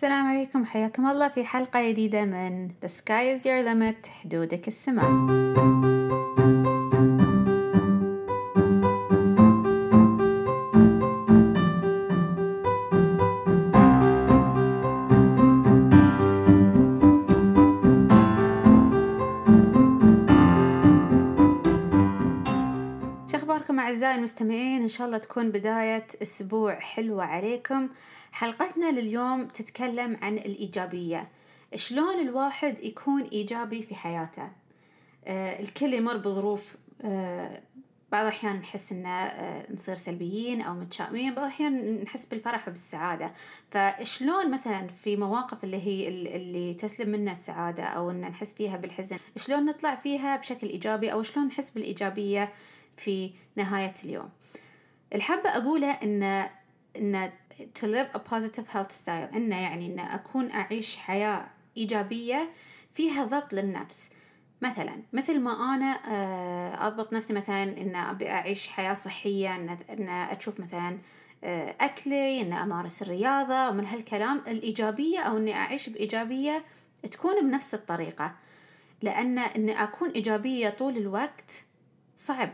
السلام عليكم حياكم الله في حلقة جديدة من The Sky is Your Limit حدودك السماء. أعزائي المستمعين إن شاء الله تكون بداية أسبوع حلوة عليكم. حلقتنا لليوم تتكلم عن الإيجابية. شلون الواحد يكون إيجابي في حياته؟ آه الكل يمر بظروف آه بعض الأحيان نحس إن آه نصير سلبيين أو متشائمين بعض الأحيان نحس بالفرح وبالسعادة. فشلون مثلا في مواقف اللي هي اللي تسلب منا السعادة أو إن نحس فيها بالحزن شلون نطلع فيها بشكل إيجابي أو شلون نحس بالإيجابية؟ في نهاية اليوم. الحابة أقوله إن إن to live a positive health style إنه يعني إن أكون أعيش حياة إيجابية فيها ضبط للنفس. مثلا مثل ما أنا أضبط نفسي مثلا إن أبي أعيش حياة صحية إن, إن أشوف مثلا أكلي إن أمارس الرياضة ومن هالكلام الإيجابية أو إني أعيش بإيجابية تكون بنفس الطريقة. لأن إني أكون إيجابية طول الوقت صعب.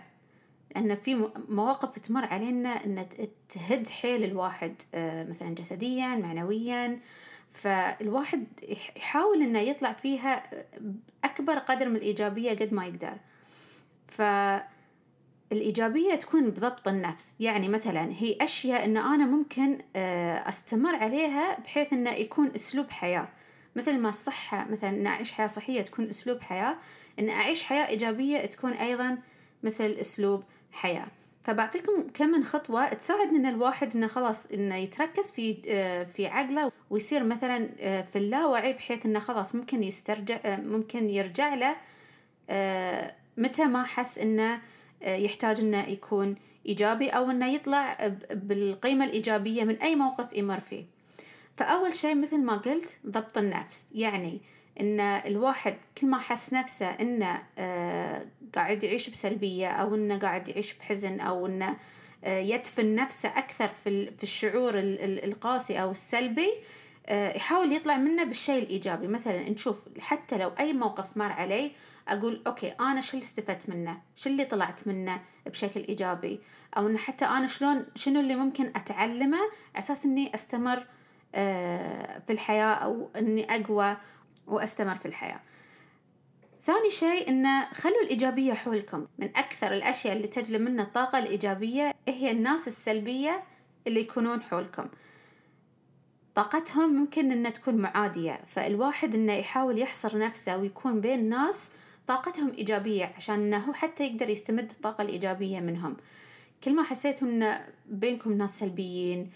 لأن في مواقف تمر علينا أن تهد حيل الواحد مثلا جسديا معنويا. فالواحد يحاول أنه يطلع فيها أكبر قدر من الإيجابية قد ما يقدر. فالإيجابية تكون بضبط النفس. يعني مثلا هي أشياء أن أنا ممكن أستمر عليها بحيث أنه يكون أسلوب حياة. مثل ما الصحة مثلا أن أعيش حياة صحية تكون أسلوب حياة. أن أعيش حياة إيجابية تكون أيضا مثل أسلوب حياة. فبعطيكم كم من خطوة تساعد إن الواحد إنه خلاص إنه يتركز في في عقله ويصير مثلا في اللاوعي بحيث إنه خلاص ممكن يسترجع ممكن يرجع له متى ما حس إنه يحتاج إنه يكون إيجابي أو إنه يطلع بالقيمة الإيجابية من أي موقف يمر فيه. فأول شيء مثل ما قلت ضبط النفس. يعني إن الواحد كل ما حس نفسه إنه آه قاعد يعيش بسلبية أو إنه قاعد يعيش بحزن أو إنه آه يدفن نفسه أكثر في الشعور القاسي أو السلبي آه يحاول يطلع منه بالشيء الإيجابي. مثلا نشوف حتى لو أي موقف مر علي أقول أوكي أنا شو اللي استفدت منه؟ شو اللي طلعت منه بشكل إيجابي؟ أو إنه حتى أنا شلون شنو اللي ممكن أتعلمه على أساس إني أستمر في الحياة أو إني أقوى؟ وأستمر في الحياة. ثاني شيء إنه خلوا الإيجابية حولكم. من أكثر الأشياء اللي تجلب منا الطاقة الإيجابية هي الناس السلبية اللي يكونون حولكم. طاقتهم ممكن إنها تكون معادية فالواحد إنه يحاول يحصر نفسه ويكون بين ناس طاقتهم إيجابية عشان إنه هو حتى يقدر يستمد الطاقة الإيجابية منهم. كل ما حسيتوا إن بينكم ناس سلبيين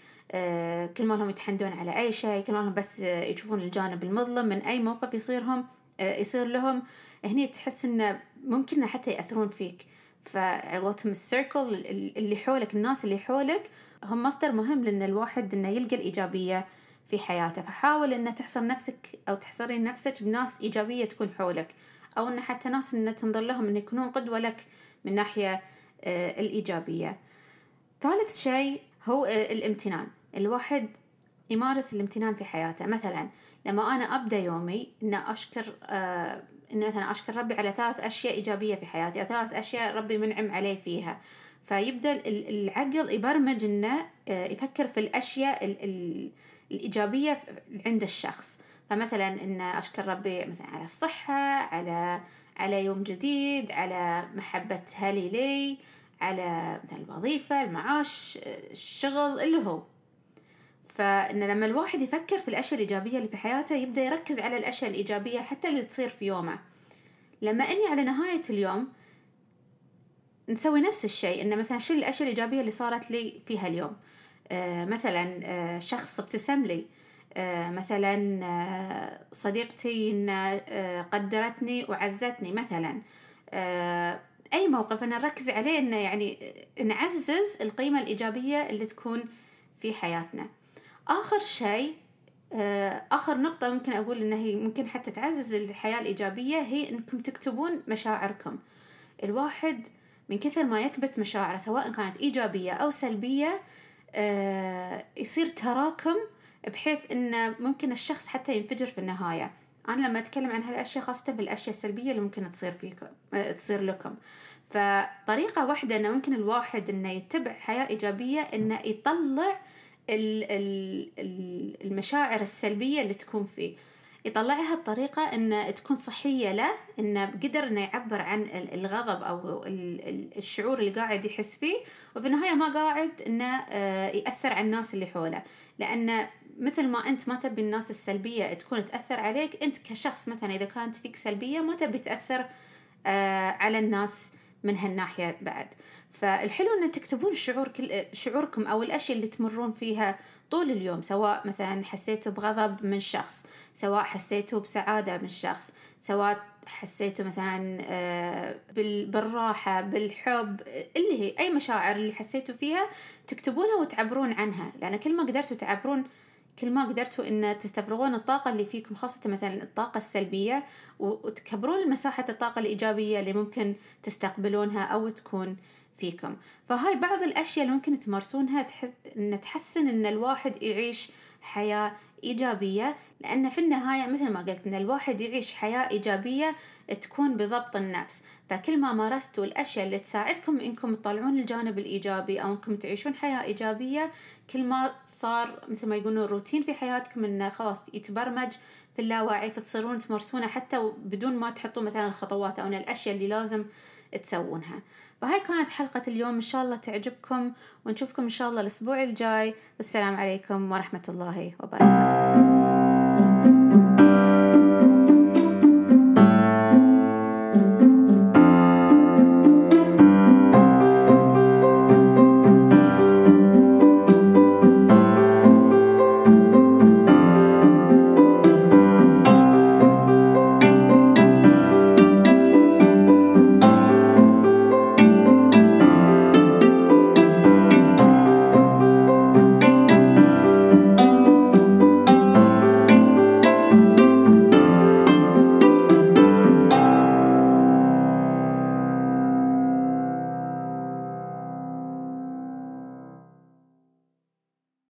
كل ما لهم يتحندون على أي شيء كل ما لهم بس آه يشوفون الجانب المظلم من أي موقف يصيرهم آه يصير لهم. هني تحس انه ممكن حتى يأثرون فيك. فعوتهم السيركل اللي حولك الناس اللي حولك هم مصدر مهم لأن الواحد إنه يلقى الإيجابية في حياته. فحاول إنه تحصر نفسك أو تحصرين نفسك بناس إيجابية تكون حولك. أو إن حتى ناس انه تنظر لهم إن يكونون قدوة لك من ناحية الإيجابية. ثالث شيء هو الامتنان. الواحد يمارس الامتنان في حياته. مثلا لما أنا أبدأ يومي إن أشكر آه إن مثلا أشكر ربي على ثلاث أشياء إيجابية في حياتي أو ثلاث أشياء ربي منعم علي فيها. فيبدأ العقل يبرمج إنه آه يفكر في الأشياء ال ال الإيجابية عند الشخص. فمثلا إن أشكر ربي مثلا على الصحة على على يوم جديد على محبة أهلي لي على مثلا الوظيفة المعاش الشغل اللي هو. فإن لما الواحد يفكر في الأشياء الإيجابية اللي في حياته يبدأ يركز على الأشياء الإيجابية حتى اللي تصير في يومه. لما أني على نهاية اليوم نسوي نفس الشيء. إن مثلا شو الأشياء الإيجابية اللي صارت لي فيها اليوم آه مثلا آه شخص ابتسم لي. آه مثلا آه صديقتي إن آه قدرتني وعزتني مثلا. آه أي موقف أنا نركز عليه إنه يعني نعزز القيمة الإيجابية اللي تكون في حياتنا. آخر شيء آخر نقطة ممكن أقول إنها هي ممكن حتى تعزز الحياة الإيجابية هي إنكم تكتبون مشاعركم. الواحد من كثر ما يكبت مشاعره سواء كانت إيجابية أو سلبية يصير تراكم بحيث أن ممكن الشخص حتى ينفجر في النهاية. أنا لما أتكلم عن هالأشياء خاصة في الأشياء السلبية اللي ممكن تصير فيكم تصير لكم. فطريقة واحدة إنه ممكن الواحد إنه يتبع حياة إيجابية إنه يطلع المشاعر السلبية اللي تكون فيه. يطلعها بطريقة إن تكون صحية له إنه قدر إنه يعبر عن الغضب أو الشعور اللي قاعد يحس فيه. وفي النهاية ما قاعد إنه آه، يأثر على الناس اللي حوله. لأن مثل ما أنت ما تبي الناس السلبية تكون تأثر عليك أنت كشخص مثلا إذا كانت فيك سلبية ما تبي تأثر آه، على الناس. من هالناحية بعد. فالحلو إن تكتبون شعور كل شعوركم أو الأشياء اللي تمرون فيها طول اليوم سواء مثلا حسيتوا بغضب من شخص سواء حسيتوا بسعادة من شخص سواء حسيتوا مثلا آه، بالراحة بالحب اللي هي أي مشاعر اللي حسيتوا فيها تكتبونها وتعبرون عنها لأن كل ما قدرتوا تعبرون كل ما قدرتوا إن تستفرغون الطاقة اللي فيكم خاصة مثلا الطاقة السلبية وتكبرون مساحة الطاقة الإيجابية اللي ممكن تستقبلونها أو تكون فيكم. فهاي بعض الأشياء اللي ممكن تمارسونها تحس إن تحسن إن الواحد يعيش حياة إيجابية لأن في النهاية مثل ما قلت إن الواحد يعيش حياة إيجابية تكون بضبط النفس. فكل ما مارستوا الأشياء اللي تساعدكم إنكم تطلعون الجانب الإيجابي أو إنكم تعيشون حياة إيجابية كل ما صار مثل ما يقولون روتين في حياتكم إنه خلاص يتبرمج في اللاوعي فتصيرون تمارسونه حتى بدون ما تحطوا مثلا الخطوات أو الأشياء اللي لازم تسوونها. وهاي كانت حلقة اليوم. إن شاء الله تعجبكم ونشوفكم إن شاء الله الأسبوع الجاي. والسلام عليكم ورحمة الله وبركاته.